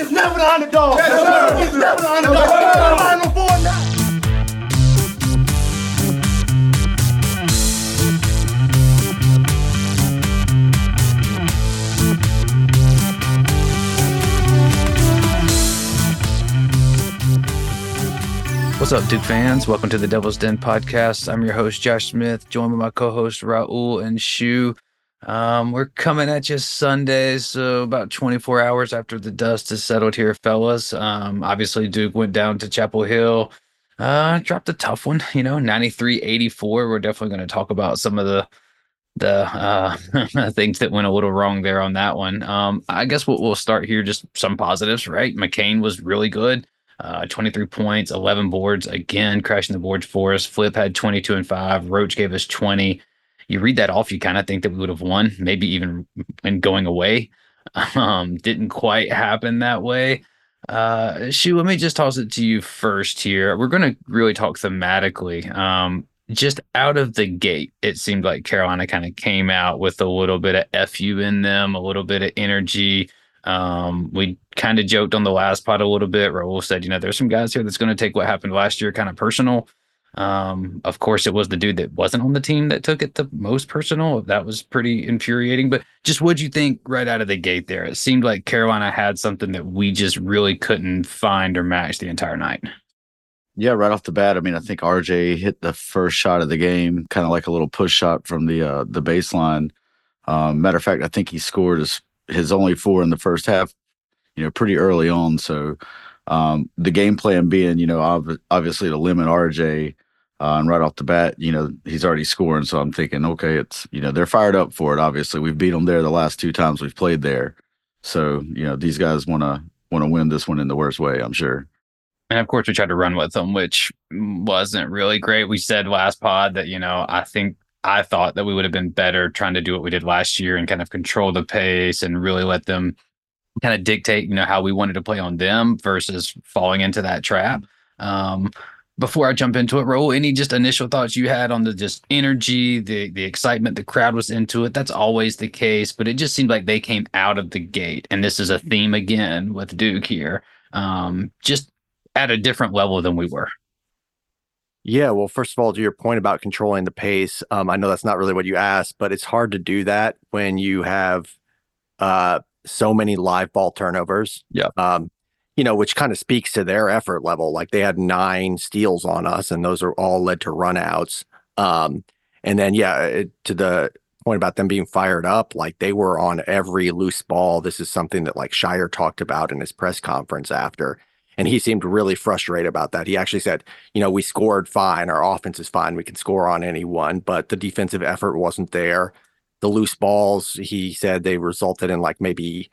It's never the underdog. It's never the underdog. Final four now. What's up, Duke fans? Welcome to the Devil's Den podcast. I'm your host, Josh Smith, joined by my co host, Raul and Shu. Um, we're coming at you Sunday, so about 24 hours after the dust has settled here, fellas. Um, obviously, Duke went down to Chapel Hill, uh, dropped a tough one, you know, 93 84. We're definitely going to talk about some of the the uh, things that went a little wrong there on that one. Um, I guess we'll, we'll start here, just some positives, right? McCain was really good uh, 23 points, 11 boards, again, crashing the boards for us. Flip had 22 and 5. Roach gave us 20. You read that off, you kind of think that we would have won, maybe even when going away. Um, didn't quite happen that way. Uh, Shu, let me just toss it to you first here. We're going to really talk thematically. Um, just out of the gate, it seemed like Carolina kind of came out with a little bit of FU in them, a little bit of energy. Um, we kind of joked on the last pod a little bit. Raul said, you know, there's some guys here that's going to take what happened last year kind of personal. Um, of course, it was the dude that wasn't on the team that took it the most personal. That was pretty infuriating. But just what'd you think right out of the gate there? It seemed like Carolina had something that we just really couldn't find or match the entire night. Yeah, right off the bat, I mean, I think RJ hit the first shot of the game, kind of like a little push shot from the uh, the baseline. Um, matter of fact, I think he scored his his only four in the first half, you know, pretty early on. So um, the game plan being, you know, ob- obviously to limit RJ. Uh, and right off the bat, you know, he's already scoring. So I'm thinking, okay, it's, you know, they're fired up for it. Obviously, we've beat them there the last two times we've played there. So, you know, these guys want to, want to win this one in the worst way, I'm sure. And of course, we tried to run with them, which wasn't really great. We said last pod that, you know, I think I thought that we would have been better trying to do what we did last year and kind of control the pace and really let them kind of dictate, you know, how we wanted to play on them versus falling into that trap. Um, before I jump into it, Raul, any just initial thoughts you had on the just energy, the the excitement, the crowd was into it. That's always the case, but it just seemed like they came out of the gate, and this is a theme again with Duke here, um, just at a different level than we were. Yeah, well, first of all, to your point about controlling the pace, um, I know that's not really what you asked, but it's hard to do that when you have uh, so many live ball turnovers. Yeah. Um, you know, which kind of speaks to their effort level. Like they had nine steals on us, and those are all led to runouts. Um, and then, yeah, it, to the point about them being fired up, like they were on every loose ball. This is something that like Scheyer talked about in his press conference after and he seemed really frustrated about that. He actually said, you know, we scored fine. Our offense is fine. We can score on anyone, but the defensive effort wasn't there. The loose balls, he said they resulted in like maybe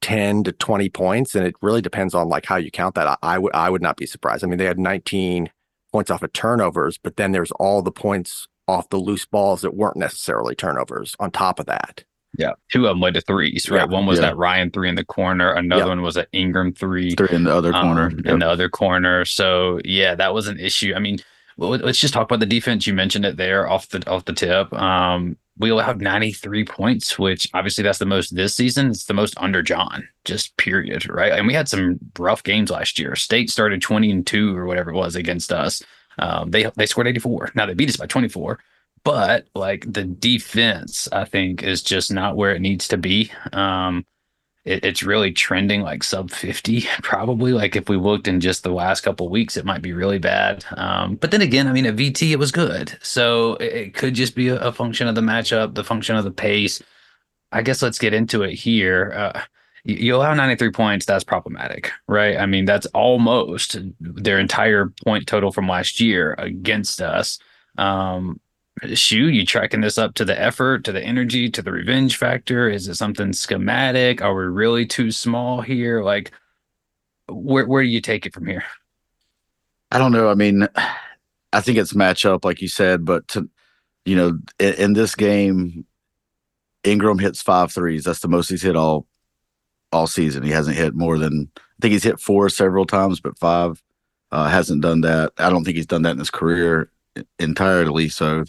10 to 20 points. And it really depends on like how you count that. I, I would I would not be surprised. I mean, they had 19 points off of turnovers, but then there's all the points off the loose balls that weren't necessarily turnovers on top of that. Yeah, two of them led to threes, right? Yeah, one was yeah. that Ryan three in the corner. Another yeah. one was an Ingram three, three in the other corner. Um, yep. In the other corner. So yeah, that was an issue. I mean, let's just talk about the defense. You mentioned it there off the off the tip. Um, we allowed 93 points, which obviously that's the most this season. It's the most under Jon, just period, right? And we had some rough games last year. State started 20 and two or whatever it was against us. Um, they they scored 84. Now they beat us by 24 but like the defense, I think is just not where it needs to be. Um, it, it's really trending like sub 50, probably. Like if we looked in just the last couple weeks, it might be really bad. Um, but then again, I mean, at VT, it was good. So it, it could just be a, a, function of the matchup, the function of the pace. I guess let's get into it here. Uh, you, you allow 93 points, that's problematic, right? I mean, that's almost their entire point total from last year against us. Um, Shu you tracking this up to the effort to the energy to the revenge factor? Is it something schematic? Are we really too small here? Like where where do you take it from here? I don't know. I mean i think it's matchup like you said but to you know in, in this game ingram hits five threes. That's the most he's hit all all season. He hasn't hit more than i think he's hit four several times but five uh, hasn't done that. I don't think he's done that in his career entirely so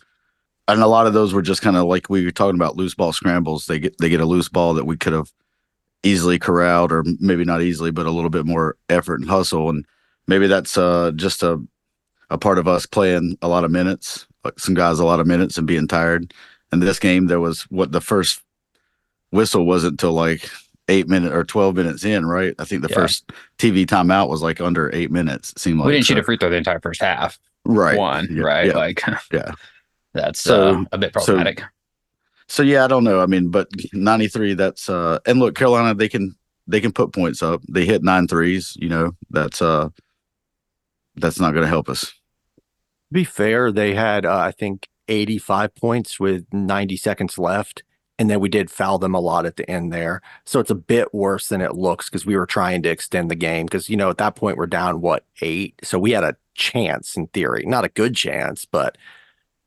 and a lot of those were just kind of like we were talking about loose ball scrambles. They get they get a loose ball that we could have easily corralled, or maybe not easily, but a little bit more effort and hustle. And maybe that's uh, just a a part of us playing a lot of minutes, like some guys a lot of minutes and being tired. And this game, there was what the first whistle wasn't till like eight minutes or 12 minutes in, right? I think the Yeah. first TV timeout was like under eight minutes. It seemed like we didn't shoot a free throw the entire first half. right. One, Yeah, right? yeah. Like, Yeah. That's So- uh, a bit so- problematic. So yeah, I don't know. I mean, but 93, that's uh and look, Carolina, they can they can put points up. They hit nine threes, you know, that's uh that's not gonna help us. To be fair, they had uh, I think 85 points with 90 seconds left, and then we did foul them a lot at the end there. So it's a bit worse than it looks because we were trying to extend the game because you know at that point we're down what eight, so we had a chance in theory, not a good chance, but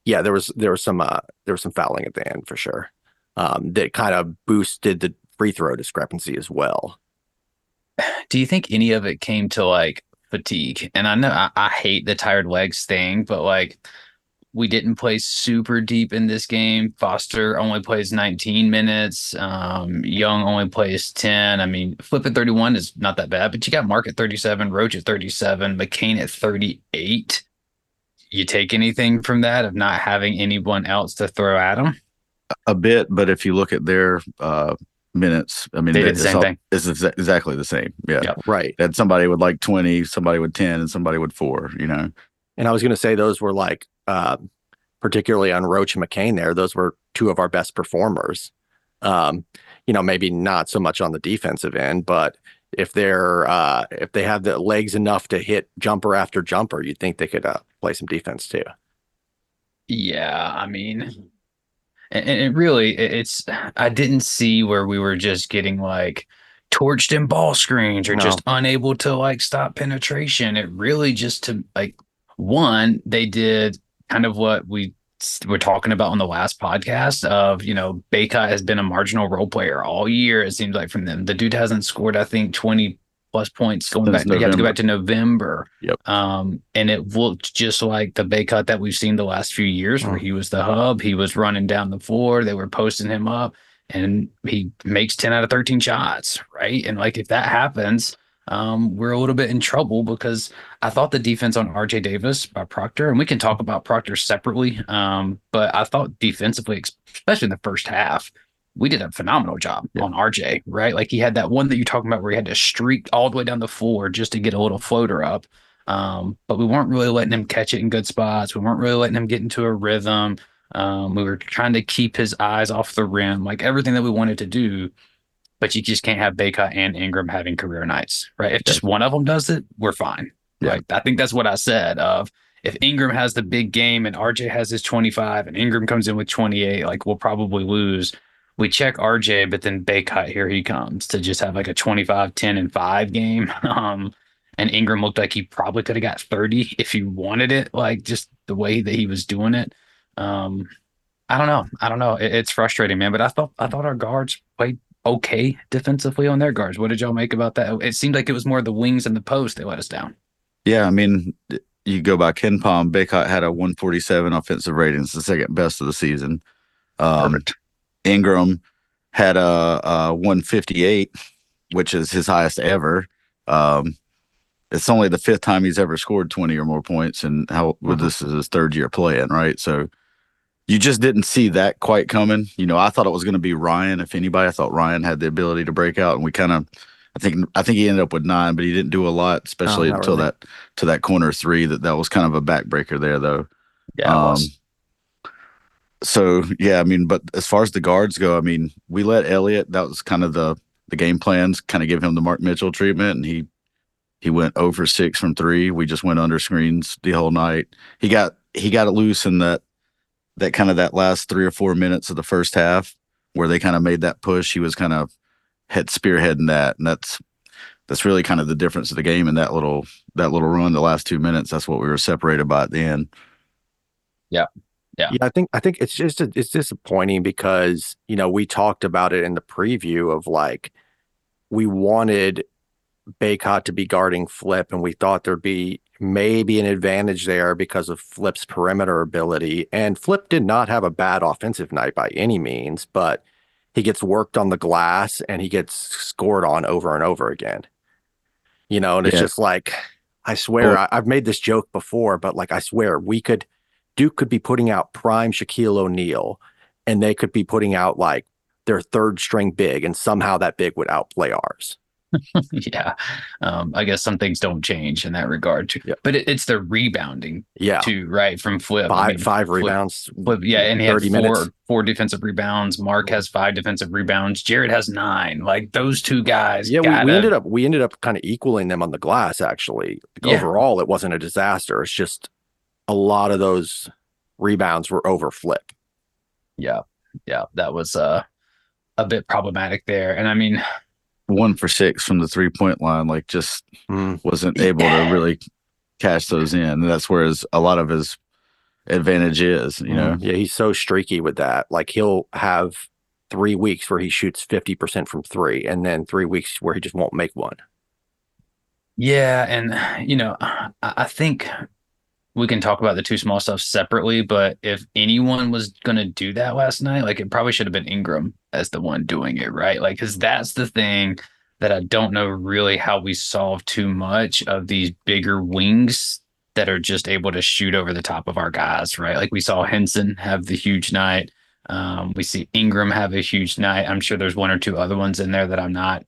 yeah, there was there was some uh, there was some fouling at the end for sure. Um, that kind of boosted the free throw discrepancy as well. do you think any of it came to like fatigue? And I know I, I hate the tired legs thing, but like we didn't play super deep in this game. Foster only plays 19 minutes. Um, Young only plays 10. I mean, flip at 31 is not that bad, but you got Mark at 37, Roach at 37, McCain at 38. You take anything from that of not having anyone else to throw at them? A bit, but if you look at their uh minutes, I mean They did it's the same all- thing. It's exactly the same. Yeah. Yep. Right. They had somebody with like 20, somebody with 10, and somebody with four, you know. And I was going to say those were like, uh, particularly on Roach and McCain there, those were two of our best performers. Um, you know, maybe not so much on the defensive end, but if they're uh, if they have the legs enough to hit jumper after jumper, you'd think they could uh, play some defense too. Yeah, I mean, and, and it really, it's, I didn't see where we were just getting like torched in ball screens or No. just unable to like stop penetration. It really just to like, one, they did kind of what we were talking about on the last podcast of, you know, Bacot has been a marginal role player all year, it seems like from them. The dude hasn't scored, I think, 20 plus points going Since back. You have to go November. back to November. Yep. Um, and it looked just like the Bacot that we've seen the last few years, where Mm. he was the hub. He was running down the floor. They were posting him up, and he makes ten out of thirteen shots, right? And like if that happens, um, we're a little bit in trouble because I thought the defense on RJ Davis by Proctor, and we can talk about Proctor separately. Um, but I thought defensively, especially in the first half, we did a phenomenal job Yeah. on RJ, right? Like he had that one that you're talking about where he had to streak all the way down the floor just to get a little floater up. Um, but we weren't really letting him catch it in good spots. We weren't really letting him get into a rhythm. Um, we were trying to keep his eyes off the rim, like everything that we wanted to do. But you just can't have Bacot and Ingram having career nights, right? If just one of them does it, we're fine. Yeah. Like I think that's what I said. Of if Ingram has the big game and RJ has his 25 and Ingram comes in with 28, like we'll probably lose. We check RJ, but then Bacot here he comes to just have like a 25, 10, and 5 game. Um, and Ingram looked like he probably could have got 30 if he wanted it, like just the way that he was doing it. Um, I don't know. I don't know. It, it's frustrating, man. But I thought I thought our guards played okay defensively on their guards. What did y'all make about that? It seemed like it was more the wings and the post that let us down. Yeah, I mean, you go by Ken Palm, Bacot had a 147 offensive rating. It's the second best of the season. Um, Ingram had a, a 158, which is his highest ever. Um, it's only the fifth time he's ever scored 20 or more points, and how well, Mhm. this is his third year playing, right? So you just didn't see that quite coming. You know, I thought it was going to be Ryan. If anybody, I thought Ryan had the ability to break out, and we kind of, I think, I think he ended up with nine, but he didn't do a lot, especially not until really. that to that corner three. That that was kind of a backbreaker there, though. Yeah. Um, So yeah, I mean, but as far as the guards go, I mean, we let Elliot. That was kind of the the game plans, kind of give him the Mark Mitchell treatment, and he he went over six from three. We just went under screens the whole night. He got he got it loose in that that kind of that last three or four minutes of the first half where they kind of made that push. He was kind of head spearheading that, and that's that's really kind of the difference of the game in that little that little run. The last two minutes, that's what we were separated by at the end. Yeah. Yeah, I think I think it's just it's disappointing because you know we talked about it in the preview of like we wanted Bacot to be guarding Flip, and we thought there'd be maybe an advantage there because of Flip's perimeter ability. And Flip did not have a bad offensive night by any means, but he gets worked on the glass and he gets scored on over and over again. You know, and it's just like I swear Well- I, I've made this joke before, but like I swear we could Duke could be putting out prime Shaquille O'Neal and they could be putting out like their third string big and somehow that big would outplay ours. yeah. Um, I guess some things don't change in that regard too. Yeah. But it, it's the rebounding Yeah. too, right? From flip. I Five mean, five Flip- rebounds. Flip, yeah, and he had four minutes. four defensive rebounds. Mark has five defensive rebounds. Jared has nine. Like those two guys. Yeah, we, we ended up we ended up kind of equaling them on the glass. Actually, Like, Yeah. overall, it wasn't a disaster. It's just a lot of those rebounds were over flip. Yeah, yeah, that was uh a bit problematic there. And I mean, One for six from the three point line, like just hmm. wasn't able to really cash those in. And that's where his, a lot of his advantage is, you know. Mm-hmm. yeah, he's so streaky with that. Like he'll have three weeks where he shoots fifty percent from three, and then three weeks where he just won't make one. yeah, and you know, I, I think we can talk about the two small stuff separately. But if anyone was gonna do that last night, like it probably should have been Ingram as the one doing it, right? Like, because that's the thing that I don't know really how we solve too much of these bigger wings that are just able to shoot over the top of our guys, right? Like we saw Henson have the huge night. Um, we see Ingram have a huge night. I'm sure there's one or two other ones in there that I'm not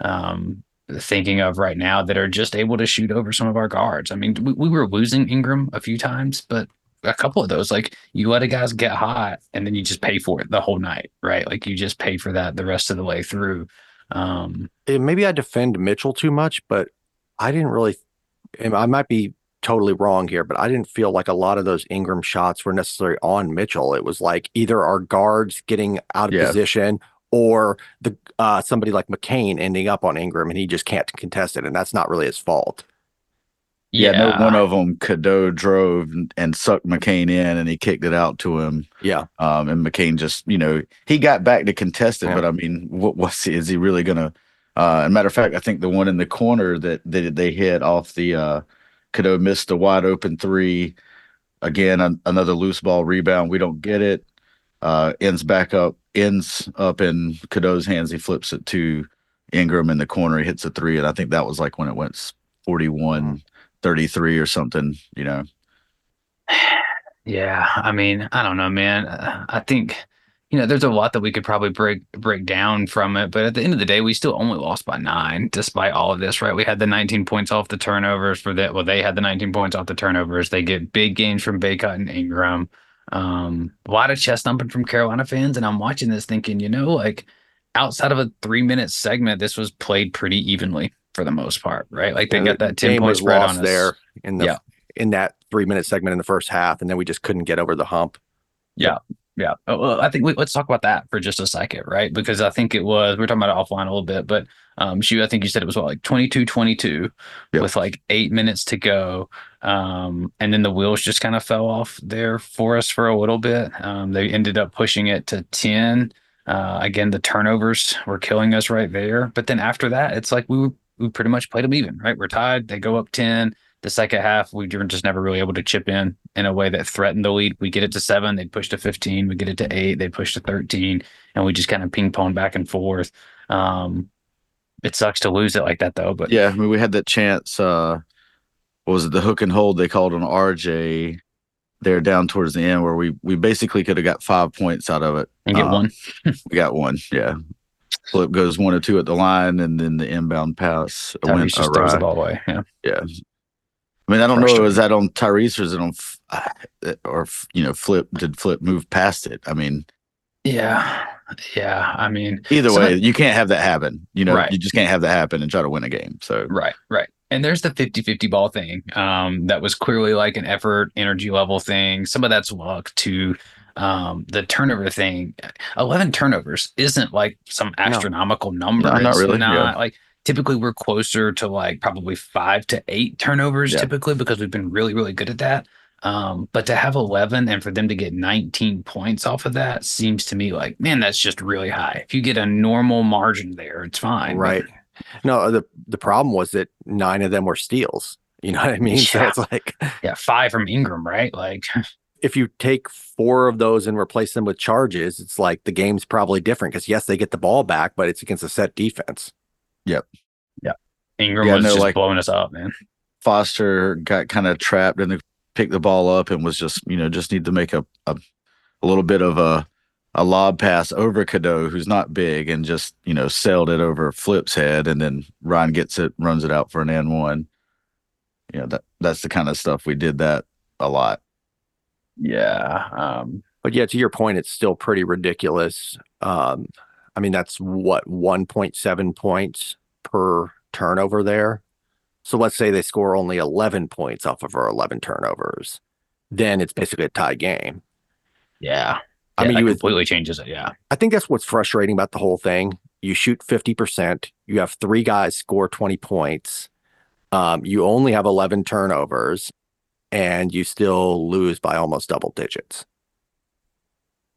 um, thinking of right now that are just able to shoot over some of our guards. I mean, we, we were losing Ingram a few times, but a couple of those, like you let a guys get hot and then you just pay for it the whole night, right? Like you just pay for that the rest of the way through. Um, maybe I defend Mitchell too much, but I didn't really. and I might be totally wrong here, but I didn't feel like a lot of those Ingram shots were necessarily on Mitchell. It was like either our guards getting out of Yeah. position or the uh, somebody like McCain ending up on Ingram and he just can't contest it, and that's not really his fault. Yeah, no one of them, Cadeau drove and, and sucked McCain in and he kicked it out to him. Yeah, Um, and McCain just, you know, he got back to contest it, Yeah. but I mean, what was is he really gonna? Uh, and matter of fact, I think the one in the corner that that they hit off the uh, Cadeau missed a wide open three. Again, an, another loose ball rebound. We don't get it. Uh, ends back up, ends up in Cadeau's hands. He flips it to Ingram in the corner. He hits a three, and I think that was like when it went s- 41 33 or something. You know, Yeah, I mean, I don't know, man. I think you know, there's a lot that we could probably break break down from it, but at the end of the day, we still only lost by nine, despite all of this, right? We had the 19 points off the turnovers for that. Well, they had the 19 points off the turnovers. They get big gains from Bacot and Ingram. Um, a lot of chest thumping from Carolina fans, and I'm watching this thinking, you know, like outside of a three minute segment, this was played pretty evenly for the most part, right? Like they And got that 10 point was spread lost on us. there in the Yeah. in that three minute segment in the first half, and then we just couldn't get over the hump. Yeah. Oh, Well, I think we, let's talk about that for just a second, right? Because I think it was, we are talking about it offline a little bit, but um, she, I think you said it was what, like 22 22 Yep. with like eight minutes to go. Um, and then the wheels just kind of fell off there for us for a little bit. Um, they ended up pushing it to 10. Uh, again, the turnovers were killing us right there. But then after that, it's like we we pretty much played them even, right? We're tied. They go up 10. The second half, we were just never really able to chip in in a way that threatened the lead. We get it to seven, they'd push to 15. We get it to eight, they'd push to 13. And we just kind of ping pong back and forth. Um, it sucks to lose it like that, though. But yeah, I mean, we had that chance. Uh, what was it the hook and hold they called on RJ there down towards the end where we we basically could have got five points out of it. and get Uh, one. We got one. Yeah. Flip goes one or two at the line, and then the inbound pass went just throws the ball away. Yeah. Yeah. I mean, I don't know. Was that on Tyrese or is it on, uh, or you know, Flip? Did Flip move past it? I mean, Yeah. Yeah. I mean, either So way, you can't have that happen. You know, Right. you just can't have that happen and try to win a game. So Right, right. And there's the 50-50 ball thing. Um, that was clearly like an effort, energy level thing. Some of that's luck to um the turnover thing. 11 turnovers isn't like some astronomical number. No, not really, Not yeah. like typically we're closer to like probably five to eight turnovers Yeah. typically because we've been really, really good at that. Um, but to have 11 and for them to get 19 points off of that seems to me like, man, that's just really high. If you get a normal margin there, it's fine. Right. No, the the problem was that nine of them were steals. You know what I mean? So it's like yeah, five from Ingram, right? Like, if you take four of those and replace them with charges, it's like the game's probably different because yes, they get the ball back, but it's against a set defense. Ingram Yeah, Ingram was no, just like- blowing us up, man. Foster got kind of trapped and then picked the ball up and was just, you know, just need to make a, a, a little bit of a, a lob pass over Cadeau, who's not big, and just, you know, sailed it over Flip's head. And then Ryan gets it, runs it out for an N one. You know, that that's the kind of stuff we did that a lot. Yeah. Um, But yeah, to your point, it's still pretty ridiculous. Um, I mean, that's what 1.7 points per turnover there. So let's say they score only 11 points off of our 11 turnovers. Then it's basically a tie game. yeah. I Yeah, mean, that you would completely changes it. Yeah. I think that's what's frustrating about the whole thing. You shoot 50%, you have three guys score 20 points, um, you only have 11 turnovers, and you still lose by almost double digits.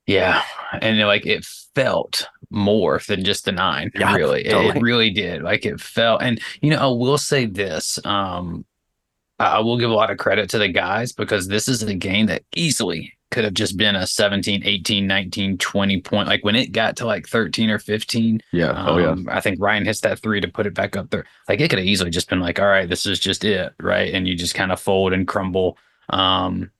Yeah, and it, like it felt more than just the nine. Yeah, really, It- totally. it, really did. Like it felt, and you know, I will say this. Um, I will give a lot of credit to the guys because this is a game that easily could have just been a 17, 18, 19, 20 point. Like when it got to like 13 or 15, Yeah. oh, yeah. um, I think Ryan hits that three to put it back up there. Like it could have easily just been like, all right, this is just it, right? And you just kind of fold and crumble. Um,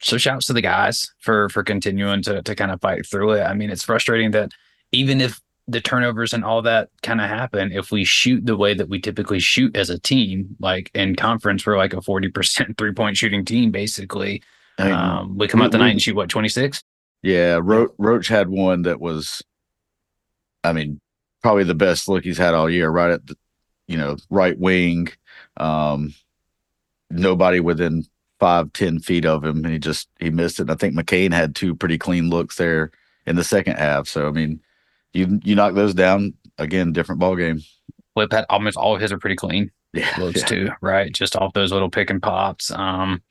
so shouts to the guys for for continuing to to kind of fight through it. I mean, it's frustrating that even if the turnovers and all that kind of happen, if we shoot the way that we typically shoot as a team, like in conference, we're like a forty percent three point shooting team, basically. I mean, Um, we come out the night and shoot what twenty six. Yeah, Ro- Roach had one that was, I mean, probably the best look he's had all year. Right at the, you know, right wing, um, nobody within five ten feet of him, and he just he missed it. And I think McCain had two pretty clean looks there in the second half. So I mean, you you knock those down again, different ball game. Flip had almost all of his are pretty clean. Yeah, looks yeah. too, right? Just off those little pick and pops. Um,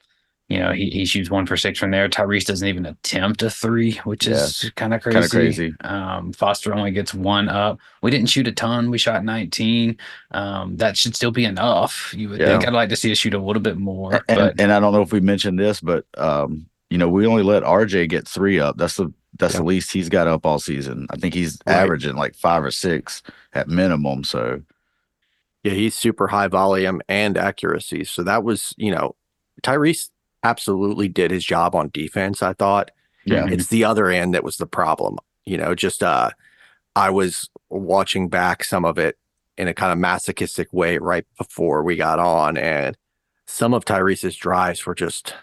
you know, he, he shoots one for six from there. Tyrese doesn't even attempt a three, which is kind of crazy. Kinda crazy. Um, Foster only gets one up. We didn't shoot a ton. We shot 19. Um, that should still be enough. You would Yeah. think I'd like to see us shoot a little bit more, and, but and I don't know if we mentioned this, but um, you know, we only let RJ get three up. That's the that's Yeah. the least he's got up all season. I think he's Right. averaging like five or six at minimum. So Yeah, he's super high volume and accuracy. So that was, you know, Tyrese absolutely did his job on defense, I thought. yeah, It's the other end that was the problem. You know, just uh I was watching back some of it in a kind of masochistic way right before we got on and some of Tyrese's drives were just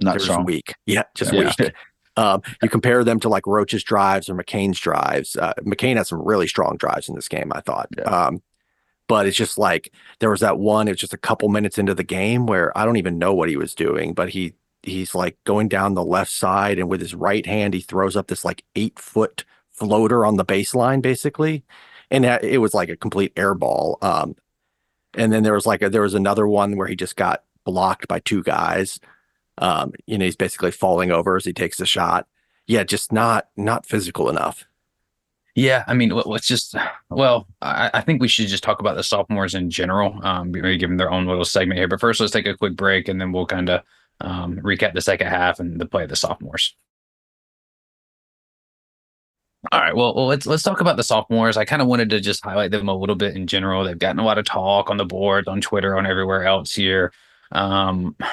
not strong. weak. Yeah, just Yeah. weak. Um, you compare them to like Roach's drives or McCain's drives. Uh, McCain had some really strong drives in this game, I thought. Yeah. Um, but it's just like there was that one. It was just a couple minutes into the game where I don't even know what he was doing, but he he's like going down the left side and with his right hand he throws up this like eight foot floater on the baseline basically, and it was like a complete air ball. Um, and then there was like a, there was another one where he just got blocked by two guys. Um, you know, he's basically falling over as he takes the shot. Yeah, just not not physical enough. Yeah, I mean, let- let's just. Well, I, I think we should just talk about the sophomores in general. Um, maybe give them their own little segment here. But first, let's take a quick break, and then we'll kind of um, recap the second half and the play of the sophomores. All right. Well, well, let's let's talk about the sophomores. I kind of wanted to just highlight them a little bit in general. They've gotten a lot of talk on the boards, on Twitter, on everywhere else here. Um, I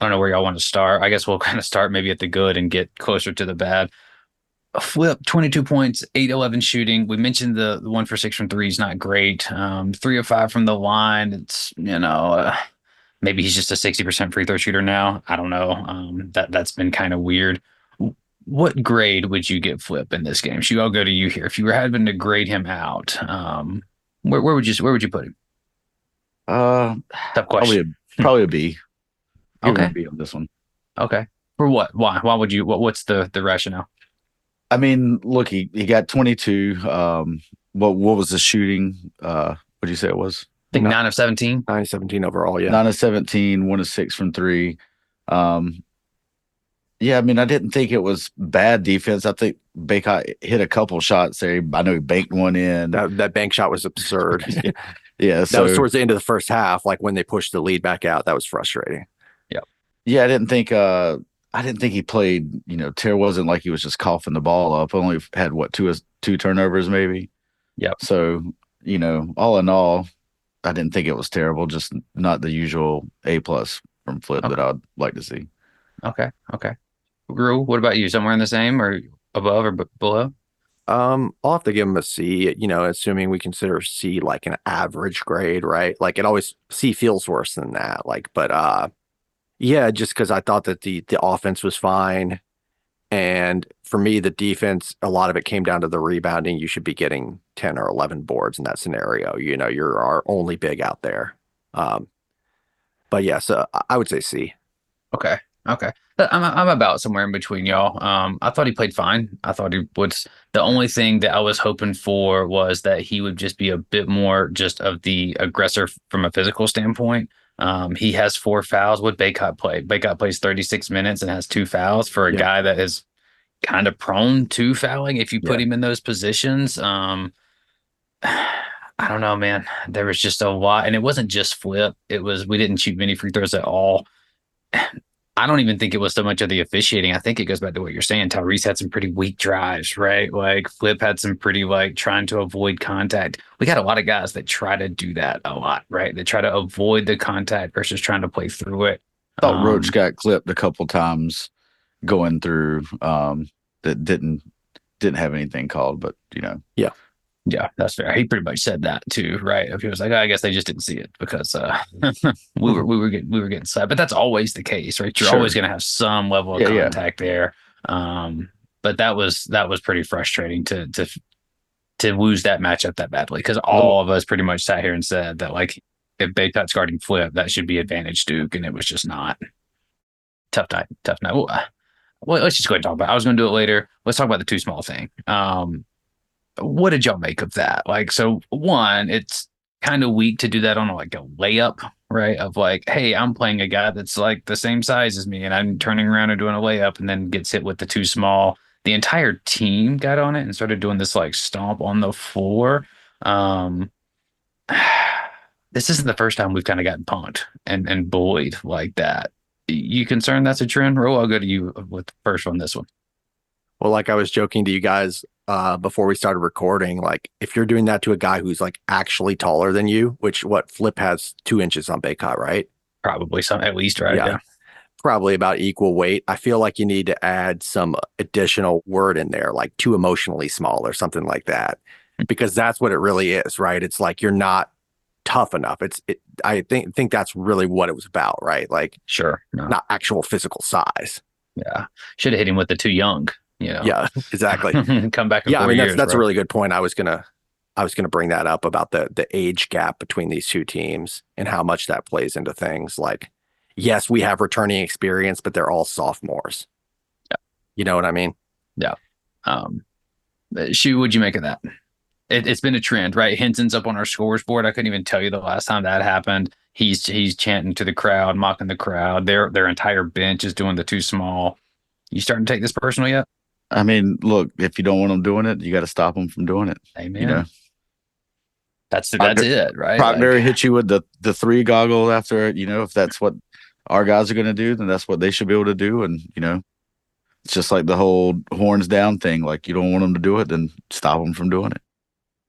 don't know where y'all want to start. I guess we'll kind of start maybe at the good and get closer to the bad. Flip 22 points, 8 11 shooting. We mentioned the, the one for six from three is not great. Um, three of five from the line. It's, you know, uh, maybe he's just a 60% free throw shooter now. I don't know. Um, that, that's been kind of weird. What grade would you give Flip in this game? Should I'll go to you here. If you were having to grade him out, um, where, where would you where would you put him? Uh, Tough probably question. a, probably a B. Okay. a B on this one. Okay. For what? Why? Why would you? What, what's the the rationale? I mean, look, he, he got 22. Um, what what was the shooting? Uh, what did you say it was? I think No. nine of 17. 9 of 17 overall. Yeah. Nine of 17, one of six from three. Um, yeah, I mean, I didn't think it was bad defense. I think Bacot hit a couple shots there. I know he banked one in. that, that bank shot was absurd. that yeah, so was towards the end of the first half, like when they pushed the lead back out. That was frustrating. Yeah. Yeah, I didn't think uh I didn't think he played, you know, Ter wasn't like he was just coughing the ball up. Only had what two two turnovers maybe. Yep. So, you know, all in all, I didn't think it was terrible, just not the usual A plus from Flip Okay. that I'd like to see. Okay. Okay. Rue, what about you? Somewhere in the same or above or b- below? Um, I'll have to give him a C, you know, assuming we consider C like an average grade, right? Like it always C feels worse than that. Like, but uh yeah, just because I thought that the the offense was fine. And for me, the defense, a lot of it came down to the rebounding. You should be getting 10 or 11 boards in that scenario. You know, you're our only big out there. Um, but yeah, so I- would say C. Okay. Okay. I'm I'm about somewhere in between y'all. Um, I thought he played fine. I thought he was the only thing that I was hoping for was that he would just be a bit more just of the aggressor from a physical standpoint. Um, he has four fouls. What Bacot played? Bacot plays 36 minutes and has two fouls for a Yeah. guy that is kind of prone to fouling if you put him in those positions. Um, I don't know, man. There was just a lot, and it wasn't just flip. It was we didn't shoot many free throws at all. I don't even think it was so much of the officiating. I think it goes back to what you're saying. Tyrese had some pretty weak drives, right? Like Flip had some pretty like trying to avoid contact. We got a lot of guys that try to do that a lot, right? They try to avoid the contact versus trying to play through it. I thought Roach Um, got clipped a couple times going through um that didn't didn't have anything called, but you know, Yeah, that's fair. He pretty much said that too, right? If he was like, oh, I guess they just didn't see it because uh, we were we were getting we were getting slapped. But that's always the case, right? You're Sure. always going to have some level of Yeah, yeah. contact there. Um, but that was that was pretty frustrating to to to lose that matchup that badly because all of us pretty much sat here and said that like if Bacot's guarding flip, that should be advantage Duke, and it was just not. Tough night, tough night. Well, uh, well, let's just go ahead and talk about. It. I was going to do it later. Let's talk about the too small thing. Um, what did y'all make of that? Like, so one, it's kind of weak to do that on like a layup, right? Of like, hey, I'm playing a guy that's like the same size as me, and I'm turning around and doing a layup, and then gets hit with the too small. The entire team got on it and started doing this like stomp on the floor. Um, this isn't the first time we've kind of gotten punked and and bullied like that. You concerned that's a trend? Ro, I'll go to you with first on this one. Well, like I was joking to you guys uh, before we started recording, like if you're doing that to a guy who's like actually taller than you, which what Flip has two inches on Bacot, right? Probably some at least, right? Yeah. Probably about equal weight. I feel like you need to add some additional word in there, like too emotionally small or something like that, because that's what it really is, right? It's like you're not tough enough. It's, it, I think think that's really what it was about, right? Like Sure. No. not actual physical size. Yeah. Should have hit him with the too young, you know. Yeah, exactly. Come back in yeah, I mean that's years, that's a really good point. I was gonna I was gonna bring that up about the the age gap between these two teams and how much that plays into things. Like, yes, we have returning experience, but they're all sophomores. Yeah. You know what I mean? Yeah. Um, uh, Shu, what'd you make of that? It, it's been a trend, right? Hinton's up on our scores board. I couldn't even tell you the last time that happened. He's he's chanting to the crowd, mocking the crowd. Their their entire bench is doing the too small. You starting to take this personal yet? I mean, look, if you don't want them doing it, you got to stop them from doing it. Amen. You know, that's that's it, right? Proctor Like, hit you with the the three goggle after you know if that's what our guys are going to do, then that's what they should be able to do. And you know, it's just like the whole horns down thing. Like you don't want them to do it, then stop them from doing it.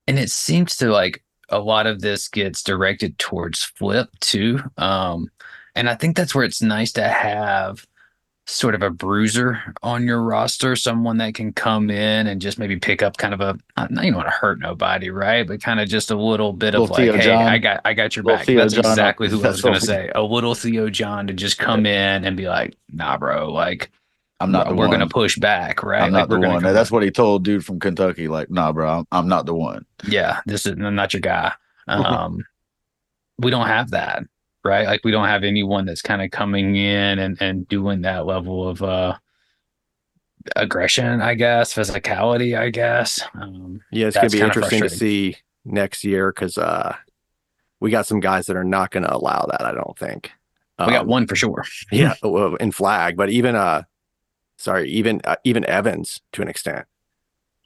and it seems to like a lot of this gets directed towards flip too um and i think that's where it's nice to have sort of a bruiser on your roster someone that can come in and just maybe pick up kind of a uh, not- you don't want to hurt nobody right but kind of just a little bit of like Theo hey John. i got i got your Little back Theo that's John, uh, exactly who i was gonna say a little theo john to just come in and be like nah bro like I'm not uh, the one. we're gonna push back right I'm Like, not the we're gonna one. That's what he told dude from Kentucky. Like, nah, bro, I'm, I'm not the one. yeah, this is I'm not your guy. Um, we don't have that, right? Like we don't have anyone that's kind of coming in and and doing that level of uh aggression, I guess, physicality, I guess. Um, Yeah, it's gonna be interesting to see next year because uh, we got some guys that are not going to allow that. I don't think. we got Um, one for sure. yeah, in Flagg, but even uh, sorry, even uh, even Evans to an extent.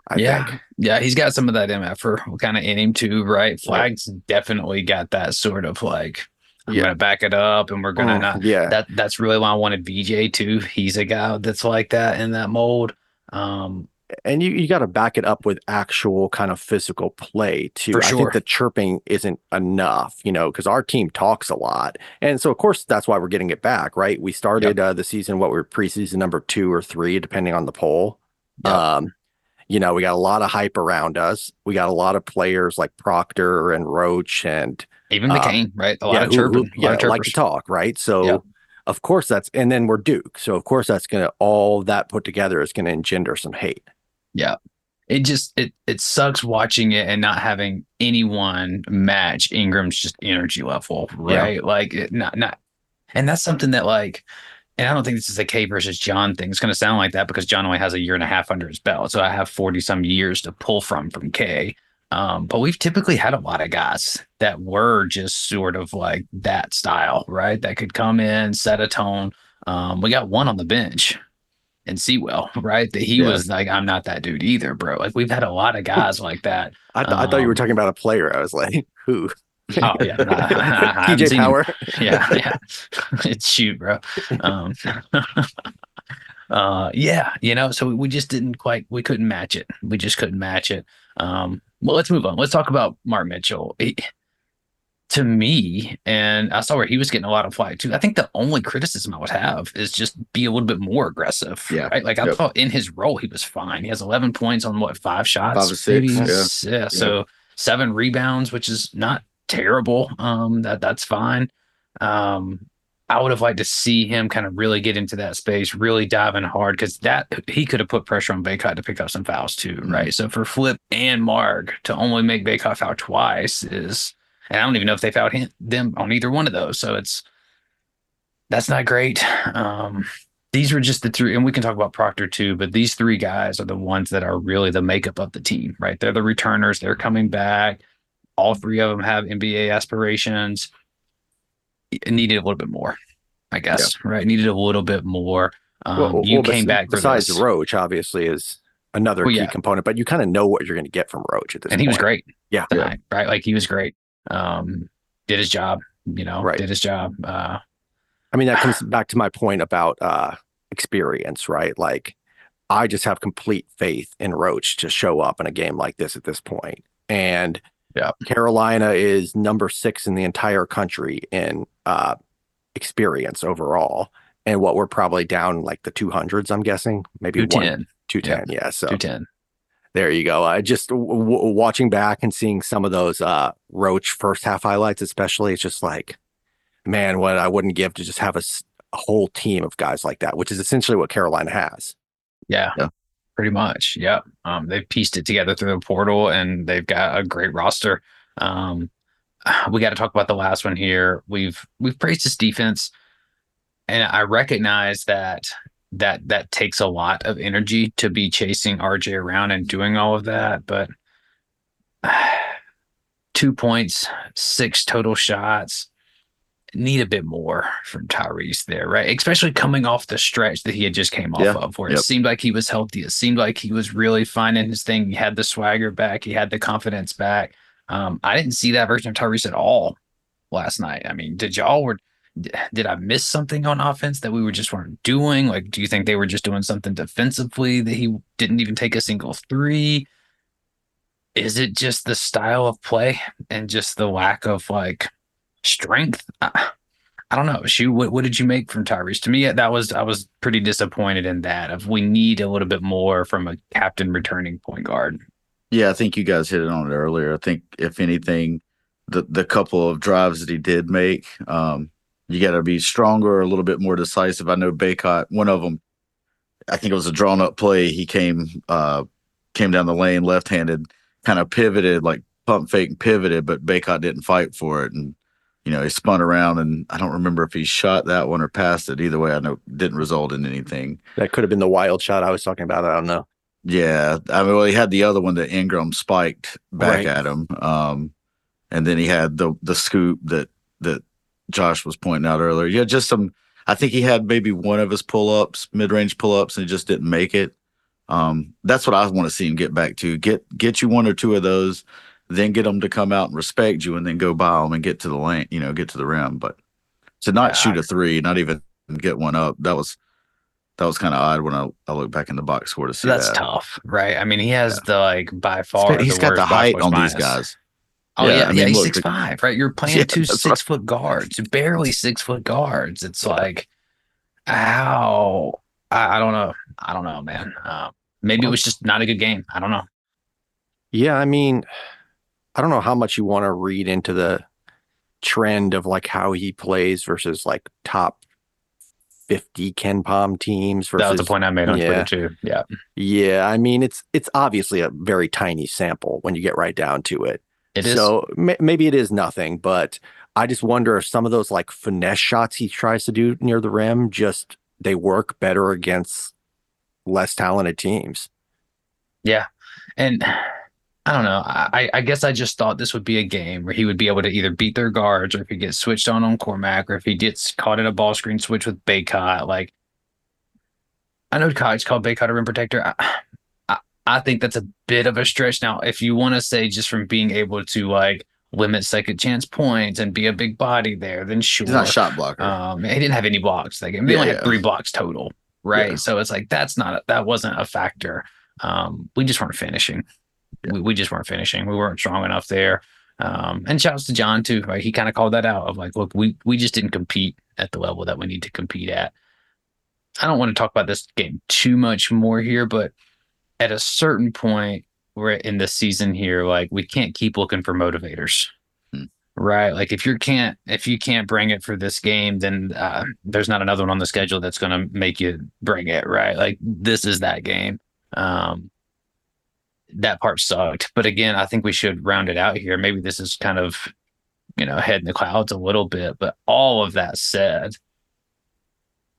I yeah, think. yeah, he's got some of that MF kind of in him too, right? Flagg's definitely got that sort of like I'm Yeah. gonna back it up, and we're gonna Mm, not. yeah. That that's really why I wanted VJ too. He's a guy that's like that in that mold. Um, and you, you got to back it up with actual kind of physical play too. For I think the chirping isn't enough, you know, because our team talks a lot, and so of course that's why we're getting it back, right? We started uh, the season what we were preseason number two or three, depending on the poll. Yep. Um, you know, we got a lot of hype around us. We got a lot of players like Proctor and Roach and even Uh, McCain, right? A lot yeah, of who- who- a lot yeah, of like to talk, right? So, Yeah. of course that's and then we're Duke, so of course that's gonna all that put together is gonna engender some hate. Yeah, it just it it sucks watching it and not having anyone match Ingram's just energy level, Yeah. right? Like it, not not, and that's something that like, and I don't think this is a K versus Jon thing. It's going to sound like that because Jon only has a year and a half under his belt, so I have forty some years to pull from from K. Um, but we've typically had a lot of guys that were just sort of like that style, right? That could come in, set a tone. Um, we got one on the bench and Sewell, right? That he Yeah. was like, I'm not that dude either, bro. Like we've had a lot of guys like that. I, th- I thought you were Um, talking about a player. I was like, who? Oh yeah, I- I PJ. Power. Yeah, yeah. it's shoot, bro. Um, uh, yeah, you know. So we just didn't quite. We couldn't match it. We just couldn't match it. Um, well, let's move on. Let's talk about Mark Mitchell. He- to me, and I saw where he was getting a lot of flack too. I think the only criticism I would have is just be a little bit more aggressive. Yeah. Right. Like I Yep. thought in his role, he was fine. He has 11 points on what, five shots? Five or six, maybe? yeah. S- yeah. So seven rebounds, which is not terrible. Um, that that's fine. Um, I would have liked to see him kind of really get into that space, really diving hard because that he could have put pressure on Bacot to pick up some fouls too, Mhm. right? So for Flip and Mark to only make Bacot foul twice is, and I don't even know if they fouled him, them on either one of those. So it's that's not great. Um, these were just the three, and we can talk about Proctor too, but these three guys are the ones that are really the makeup of the team, right? They're the returners. They're coming back. All three of them have NBA aspirations. It needed a little bit more, I guess, right? Needed a little bit more. Um, Well, you well, bes- came back besides this, Roach, obviously, is another Well, key yeah. component, but you kind of know what you're going to get from Roach at this and point. he was great. Yeah. tonight, right? Like he was great. Um, did his job, you know, Right. did his job. Uh, I mean, that comes back to my point about uh, experience, right? Like, I just have complete faith in Roach to show up in a game like this at this point. And Yeah. Carolina is number six in the entire country in uh, experience overall. And what we're probably down like the 200s, I'm guessing, maybe one, 210, 210. Yeah. So 210. there you go. I just w- w- watching back and seeing some of those uh, Roach first half highlights, especially, it's just like, man, what I wouldn't give to just have a whole team of guys like that, which is essentially what Carolina has. Yeah. Yeah. Pretty much. Yeah. Um, they've pieced it together through the portal and they've got a great roster. Um, we got to talk about the last one here. We've we've praised this defense, and I recognize that that that takes a lot of energy to be chasing RJ around and doing all of that. But two points, six total shots. Need a bit more from Tyrese there, right? Especially coming off the stretch that he had just came off Yeah. of, where it seemed like he was healthy. It seemed like he was really finding his thing. He had the swagger back. He had the confidence back. Um, I didn't see that version of Tyrese at all last night. I mean, did y'all were did I miss something on offense that we were just weren't doing? Like, do you think they were just doing something defensively that he didn't even take a single three? Is it just the style of play and just the lack of like strength? I, I don't know. Shu, what, what did you make from Tyrese? To me, that was I was pretty disappointed in that. Of we need a little bit more from a captain returning point guard. Yeah, I think you guys hit it on it earlier. I think if anything, the the couple of drives that he did make, um, you got to be stronger, a little bit more decisive. I know Bacot, one of them, I think it was a drawn up play. He came uh came down the lane left handed, kind of pivoted, like pump fake and pivoted, but Bacot didn't fight for it, and you know he spun around, and I don't remember if he shot that one or passed it. Either way, I know it didn't result in anything. That could have been the wild shot I was talking about. I don't know. Yeah, I mean, well, he had the other one that Ingram spiked back Right. at him, um, and then he had the the scoop that that Josh was pointing out earlier. Yeah, just some. I think he had maybe one of his pull ups, mid range pull ups, and he just didn't make it. Um, that's what I want to see him get back to. Get get you one or two of those. Then get them to come out and respect you, and then go by them and get to the lane, you know, get to the rim. But to not Yeah, shoot a three, not even get one up, that was that was kind of odd when I, I look back in the box score to see That's that. tough, right? I mean, he has the like by far. He's the got the height on score these guys. Oh Yeah, yeah, I yeah, he's look, six five, right? You're playing Yeah, two that's six foot guards, barely six foot guards. It's like, ow, I, I don't know. I don't know, man. Um, maybe it was just not a good game. I don't know. Yeah, I mean, I don't know how much you want to read into the trend of like how he plays versus like top 50 KenPom teams versus That was the point I made on yeah. Twitter too. Yeah, Yeah, I mean it's it's obviously a very tiny sample when you get right down to it. it is. So ma- maybe it is nothing, but I just wonder if some of those like finesse shots he tries to do near the rim just they work better against less talented teams. Yeah. And I don't know. I, I guess I just thought this would be a game where he would be able to either beat their guards or if he gets switched on on Cormac or if he gets caught in a ball screen switch with Bacot. Like, I know college called Bacot a rim protector. I, I, I think that's a bit of a stretch. Now, if you want to say just from being able to like limit second chance points and be a big body there, then sure. He's not a shot blocker. Um, he didn't have any blocks game. They Yeah, only had yeah. three blocks total, right? Yeah. So it's like that's not a, that wasn't a factor. Um, we just weren't finishing. We, we just weren't finishing. We weren't strong enough there. Um, and shouts to Jon too, right? He kind of called that out of like, look, we we just didn't compete at the level that we need to compete at. I don't want to talk about this game too much more here, but at a certain point, we're in the season here, like we can't keep looking for motivators Hmm. right like if you can't if you can't bring it for this game then uh, there's not another one on the schedule that's going to make you bring it right like this is that game um that part sucked but again i think we should round it out here maybe this is kind of you know head in the clouds a little bit but all of that said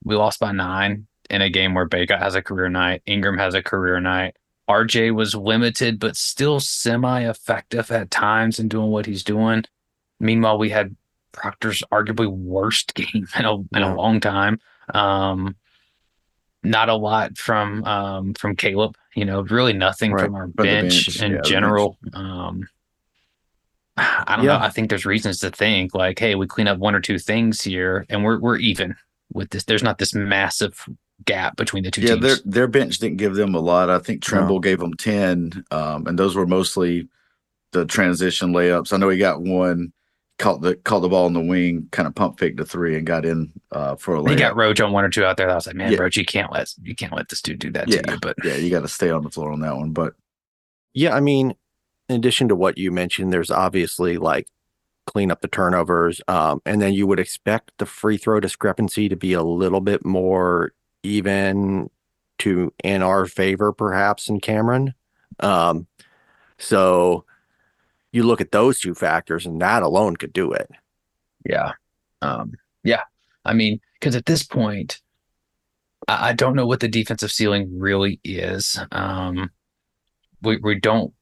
we lost by nine in a game where Bacot has a career night ingram has a career night RJ was limited, but still semi effective at times in doing what he's doing. Meanwhile, we had Proctor's arguably worst game in a, in a long time. Um, not a lot from um, from Caleb. You know, really nothing Right. from our From bench, bench, in yeah, general. Um, I don't Yeah. know. I think there's reasons to think like, hey, we clean up one or two things here, and we're we're even with this. There's not this massive gap between the two yeah, teams. their their bench didn't give them a lot. I think Trimble gave them ten, um, and those were mostly the transition layups. I know he got one, caught the caught the ball in the wing, kind of pump faked a three, and got in uh, for a layup. He got Roach on one or two out there. That I was like, man, Yeah. Roach, you can't let you can't let this dude do that Yeah. to you. But yeah, you got to stay on the floor on that one. But Yeah, I mean, in addition to what you mentioned, there's obviously like clean up the turnovers. Um, and then you would expect the free throw discrepancy to be a little bit more even to in our favor, perhaps, in Cameron. Um, so you look at those two factors, and that alone could do it. yeah, um, yeah. I mean, because at this point, I, I don't know what the defensive ceiling really is. Um, we we don't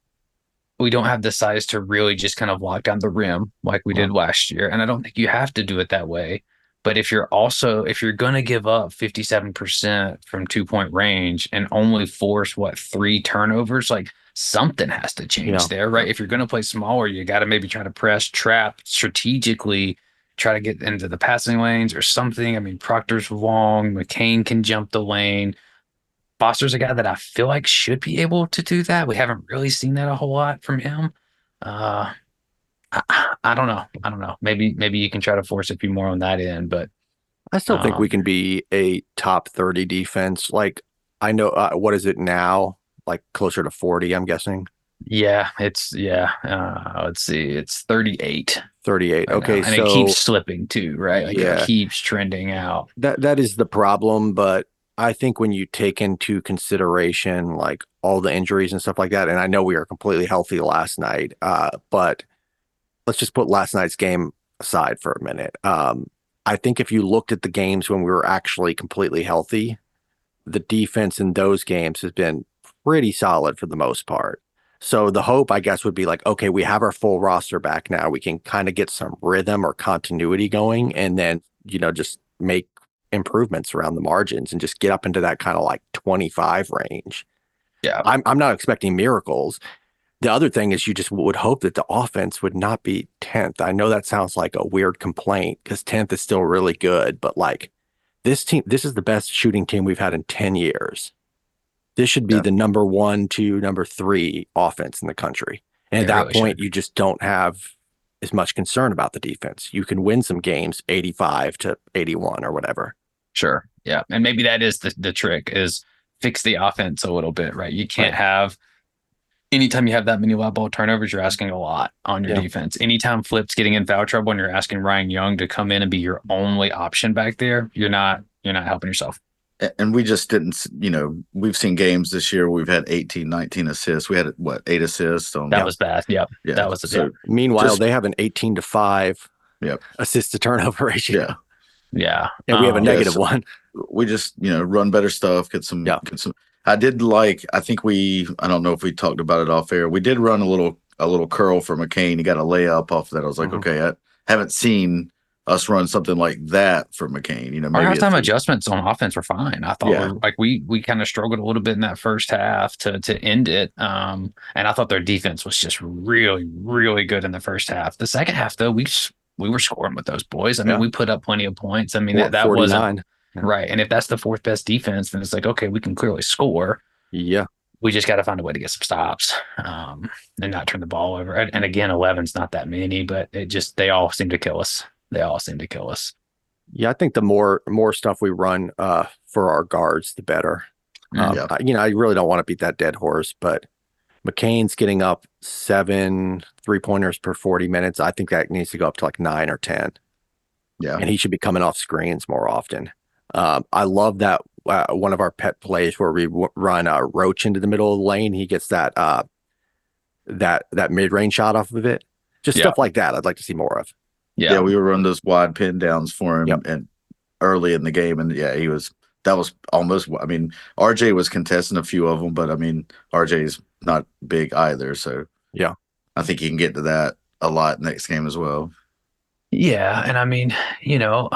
we don't have the size to really just kind of lock down the rim like we did last year, and I don't think you have to do it that way. But if you're also if you're going to give up 57% from two point range and only force what three turnovers, like something has to change Yeah. there, right? If you're going to play smaller, you got to maybe try to press, trap strategically, try to get into the passing lanes or something. I mean, Proctor's long, McCain can jump the lane. Foster's a guy that I feel like should be able to do that. We haven't really seen that a whole lot from him. Uh, I, I don't know. I don't know. Maybe maybe you can try to force a few more on that end, but I still think we Um, can be a top 30 defense. Like, I know, uh, what is it now? Like closer to 40, I'm guessing. yeah, it's yeah. Uh, let's see, it's 38. 38. right now, Okay. and so it keeps slipping too, right? Like Yeah. it keeps trending out. that that is the problem but i think when you take into consideration like all the injuries and stuff like that and i know we were completely healthy last night uh but let's just put last night's game aside for a minute um i think if you looked at the games when we were actually completely healthy the defense in those games has been pretty solid for the most part so the hope i guess would be like okay we have our full roster back now we can kind of get some rhythm or continuity going and then you know just make improvements around the margins and just get up into that kind of like 25 range. Yeah. I'm I'm not expecting miracles. the other thing is you just would hope that the offense would not be 10th. I know that sounds like a weird complaint because 10th is still really good, but like this team, this is the best shooting team we've had in 10 years. This should be Yeah. the number one, two, number three offense in the country. And It at that really point, you just don't have as much concern about the defense. You can win some games 85 to 81 or whatever. Sure. Yeah. And maybe that is the, the trick is fix the offense a little bit, right? You can't Right. have anytime you have that many live ball turnovers, you're asking a lot on your Yeah. defense. Anytime Flip's getting in foul trouble and you're asking Ryan Young to come in and be your only option back there, you're not you're not helping yourself. A- And we just didn't, you know, we've seen games this year. We've had 18, 19 assists. We had what eight assists on That was bad. Yep. yeah. that was- so Meanwhile, Just- they have an 18 to 5 Yep. assist to turnover ratio. yeah. Yeah. And we have a Um, negative yes. one. we just you know run better stuff get some Yeah. get some i did like i think we i don't know if we talked about it off air we did run a little a little curl for mccain he got a layup off that i was like Mhm. okay i haven't seen us run something like that for mccain you know Our maybe halftime adjustments on offense were fine. I thought Yeah. we- like we we kind of struggled a little bit in that first half to to end it. Um, and I thought their defense was just really really good in the first half. The second half though, we we were scoring with those boys. I mean, Yeah. we put up plenty of points. I mean, Four- that, that wasn't Yeah. right. And if that's the fourth best defense, then it's like okay, we can clearly score. Yeah. We just got to find a way to get some stops um, and not turn the ball over. And, and again, 11's not that many, but it just they all seem to kill us. They all seem to kill us. Yeah, I think the more more stuff we run uh, for our guards, the better. Um, Yeah. I- you know, I really don't want to beat that dead horse, but McCain's getting up seven three pointers per 40 minutes. I think that needs to go up to like nine or 10, yeah and he should be coming off screens more often. Um, I love that uh, one of our pet plays where we w- run a roach into the middle of the lane. He gets that uh, that that mid range shot off of it. Just Yeah. stuff like that. I'd like to see more of. Yeah, we were running those wide pin downs for him Yep. and early in the game and yeah he was that was almost i mean rj was contesting a few of them but i mean rj's not big either so Yeah. i think he can get to that a lot next game as well Yeah, and I mean, you know,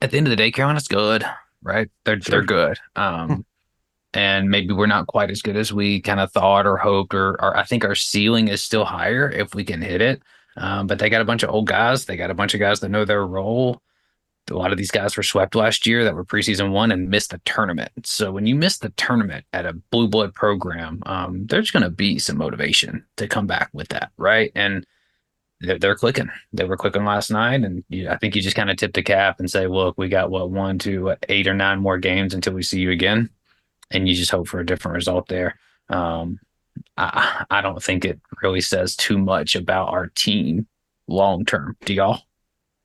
at the end of the day, Carolina's good, right? They're Sure. they're good. Um, and maybe we're not quite as good as we kind of thought or hoped, or, or I think our ceiling is still higher if we can hit it. Um, but they got a bunch of old guys. They got a bunch of guys that know their role. A lot of these guys were swept last year that were preseason one and missed the tournament. So when you miss the tournament at a blue blood program, um, there's going to be some motivation to come back with that, right? And they're, they're clicking. They were clicking last night, and you, I think you just kind of tip the cap and say, "Look, we got what one, eight or nine more games until we see you again," and you just hope for a different result there. Um, I, I don't think it really says too much about our team long term. Do y'all?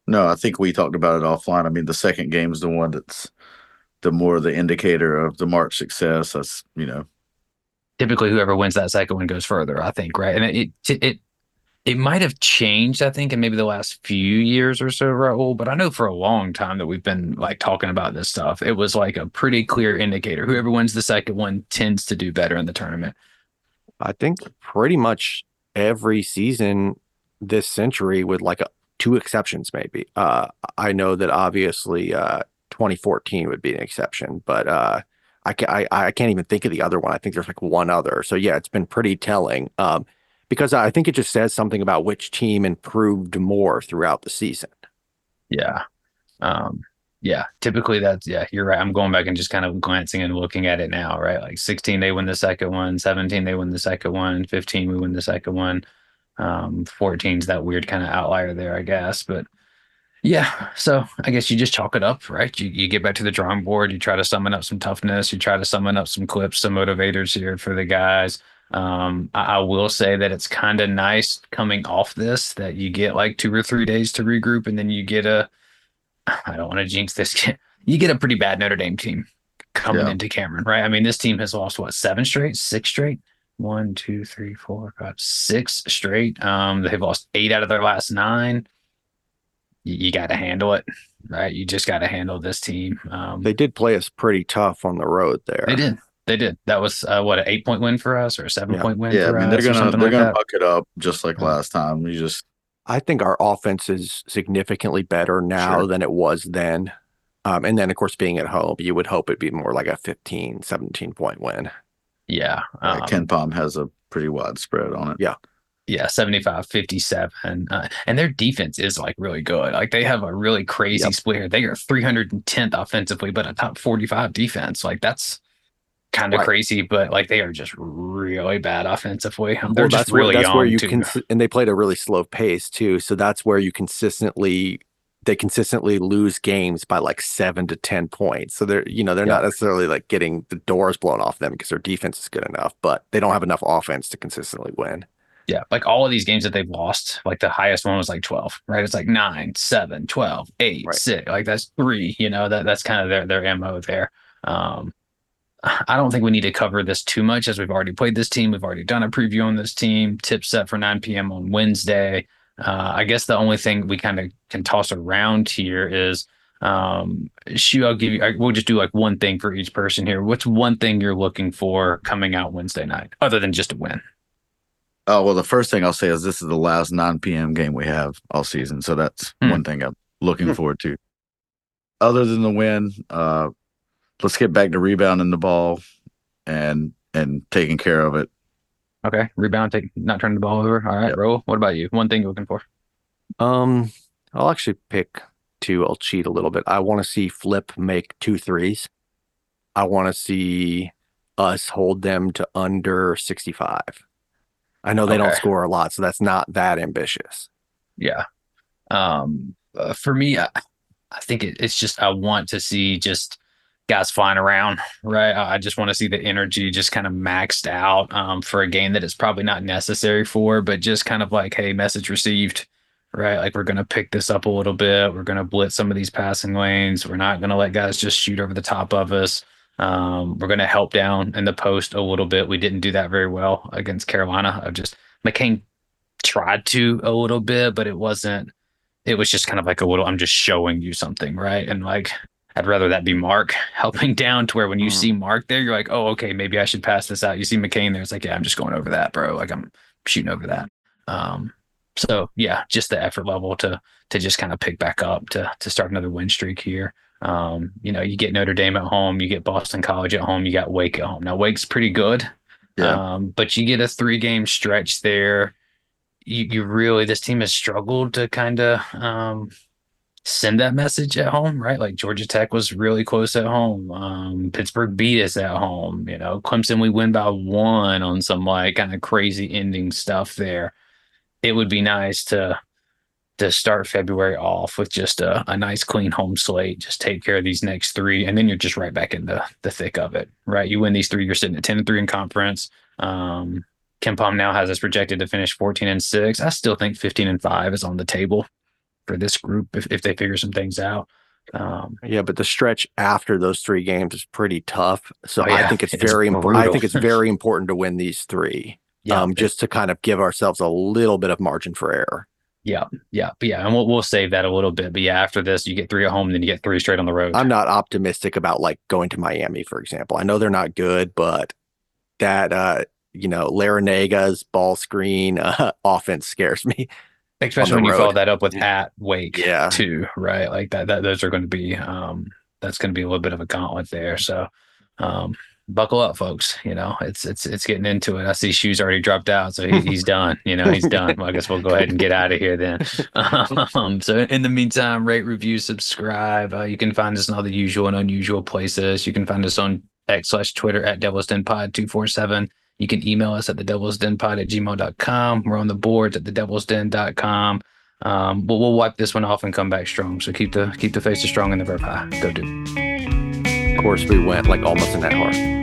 No, I think we talked about it offline. I mean, the second game is the one that's the more the indicator of the March success. That's you know, Typically, whoever wins that second one goes further. I think, right? And it it it, it might have changed. I think in maybe the last few years or so, Raul. But I know for a long time that we've been like talking about this stuff. It was like a pretty clear indicator. Whoever wins the second one tends to do better in the tournament. I think pretty much every season this century, with like a, two exceptions, maybe. Uh, I know that obviously uh, 2014 would be an exception, but uh, I, ca- I I can't even think of the other one. I think there's like one other. So yeah, it's been pretty telling. Um, because I think it just says something about which team improved more throughout the season. Yeah. Um, yeah, typically that's yeah, you're right. I'm going back and just kind of glancing and looking at it now, right? Like 16, they win the second one, 17, they win the second one, 15, we win the second one. Um, 14's that weird kind of outlier there, I guess. But yeah, so I guess you just chalk it up, right? You you get back to the drawing board, you try to summon up some toughness, you try to summon up some clips, some motivators here for the guys. Um, I, I will say that it's kind of nice coming off this that you get like two or three days to regroup and then you get a I don't want to jinx this. You get a pretty bad Notre Dame team coming Yeah. into Cameron, right? I mean, this team has lost what seven straight, six straight, one, two, three, four, five, six straight. Um, they've lost eight out of their last nine. You, you got to handle it, right? You just got to handle this team. Um, They did play us pretty tough on the road there. they did, they did. That was uh, what an eight point win for us or a seven Yeah. point win yeah. I for mean, they're us gonna they're like gonna that. buck it up just like Yeah. last time. You just I think our offense is significantly better now Sure. than it was then. Um, and then, of course, being at home, you would hope it'd be more like a 15, 17 point win. Yeah. Uh, um, KenPom has a pretty wide spread on it. Yeah. yeah 75 57 uh, and their defense is like really good like they have a really crazy Yep. split here they are 310th offensively but a top 45 defense like that's kind of Right. crazy but like they are just really bad offensively Um, they're just that's where really that's young where you too. can and they played a really slow pace too. So that's where you consistently they consistently lose games by like seven to ten points. So they're you know they're not necessarily like getting the doors blown off them because their defense is good enough, but they don't have enough offense to consistently win. yeah like all of these games that they've lost like the highest one was like 12 right it's like 9 7 12 8 Right. 6 like that's three you know that that's kind of their their mo there um I don't think we need to cover this too much as we've already played this team. We've already done a preview on this team. Tip set for 9 p.m. on Wednesday. Uh, I guess the only thing we kind of can toss around here is, um, Shu, I'll give you, I, we'll just do like one thing for each person here. What's one thing you're looking for coming out Wednesday night, other than just a win? Oh well, the first thing I'll say is this is the last 9 p.m. game we have all season, so that's Hmm. one thing I'm looking Hmm. forward to. Other than the win, uh, let's get back to rebounding the ball and and taking care of it. Okay. Rebound, take, not turning the ball over. All right, Yep. Raul. What about you? One thing you're looking for? Um, I'll actually pick two. I'll cheat a little bit. I want to see Flip make two threes. I want to see us hold them to under 65. I know they don't score a lot, so that's not that ambitious. Yeah. Um, uh, for me, I, I think it, it's just I want to see just guys flying around, right? I, just want to see the energy just kind of maxed out um, for a game that it's probably not necessary for, but just kind of like, hey, message received, right? Like we're gonna pick this up a little bit. We're gonna blitz some of these passing lanes. We're not gonna let guys just shoot over the top of us. Um, we're gonna help down in the post a little bit. We didn't do that very well against Carolina. I just McCain tried to a little bit, but it wasn't. It was just kind of like a little. I'm just showing you something, right? And like, I'd rather that be Mark helping down to where when you Mhm. see Mark there, you're like, oh, okay, maybe I should pass this out. You see McCain there, it's like, yeah, I'm just going over that, bro. Like I'm shooting over that. Um, so yeah, just the effort level to to just kind of pick back up to to start another win streak here. Um, you know, you get Notre Dame at home, you get Boston College at home, you got Wake at home. Now Wake's pretty good. Yeah. Um, but you get a three game stretch there. You you really this team has struggled to kind of um send that message at home, right? Like Georgia Tech was really close at home. Um, Pittsburgh beat us at home. You know, Clemson we win by one on some like kind of crazy ending stuff there. It would be nice to to start February off with just a, a nice clean home slate. Just take care of these next three, and then you're just right back in the the thick of it, right? You win these three, you're sitting at ten and three in conference. Um, KenPom now has us projected to finish 14 and six. I still think 15 and five is on the table for this group if, if they figure some things out. Um, Yeah, but the stretch after those three games is pretty tough. So Oh, I think it's it's very important. I think it's very important to win these three. yeah, um, just to kind of give ourselves a little bit of margin for error. yeah, yeah, but yeah, and we'll we'll save that a little bit. But yeah, after this, you get three at home, then you get three straight on the road. I'm not optimistic about like going to Miami, for example. I know they're not good, but that uh, you know, Larrañaga's ball screen uh, offense scares me. Especially when you follow that up with at Wake, Yeah. too, right? Like that, that those are going to be, um, that's going to be a little bit of a gauntlet there. So, um, buckle up, folks. You know, it's it's it's getting into it. I see shoes already dropped out, so he, he's done. You know, he's done. Well, I guess we'll go ahead and get out of here then. Um, so in the meantime, rate, review, subscribe. Uh, you can find us in all the usual and unusual places. You can find us on X slash Twitter at Devil's Den Pod two four seven. You can email us at the devil's den pod at gmail.com. We're on the boards at the devil's den.com. Um, but we'll wipe this one off and come back strong. So keep the keep the faces strong and the verb high. Go do. Of course, we went like almost an hour.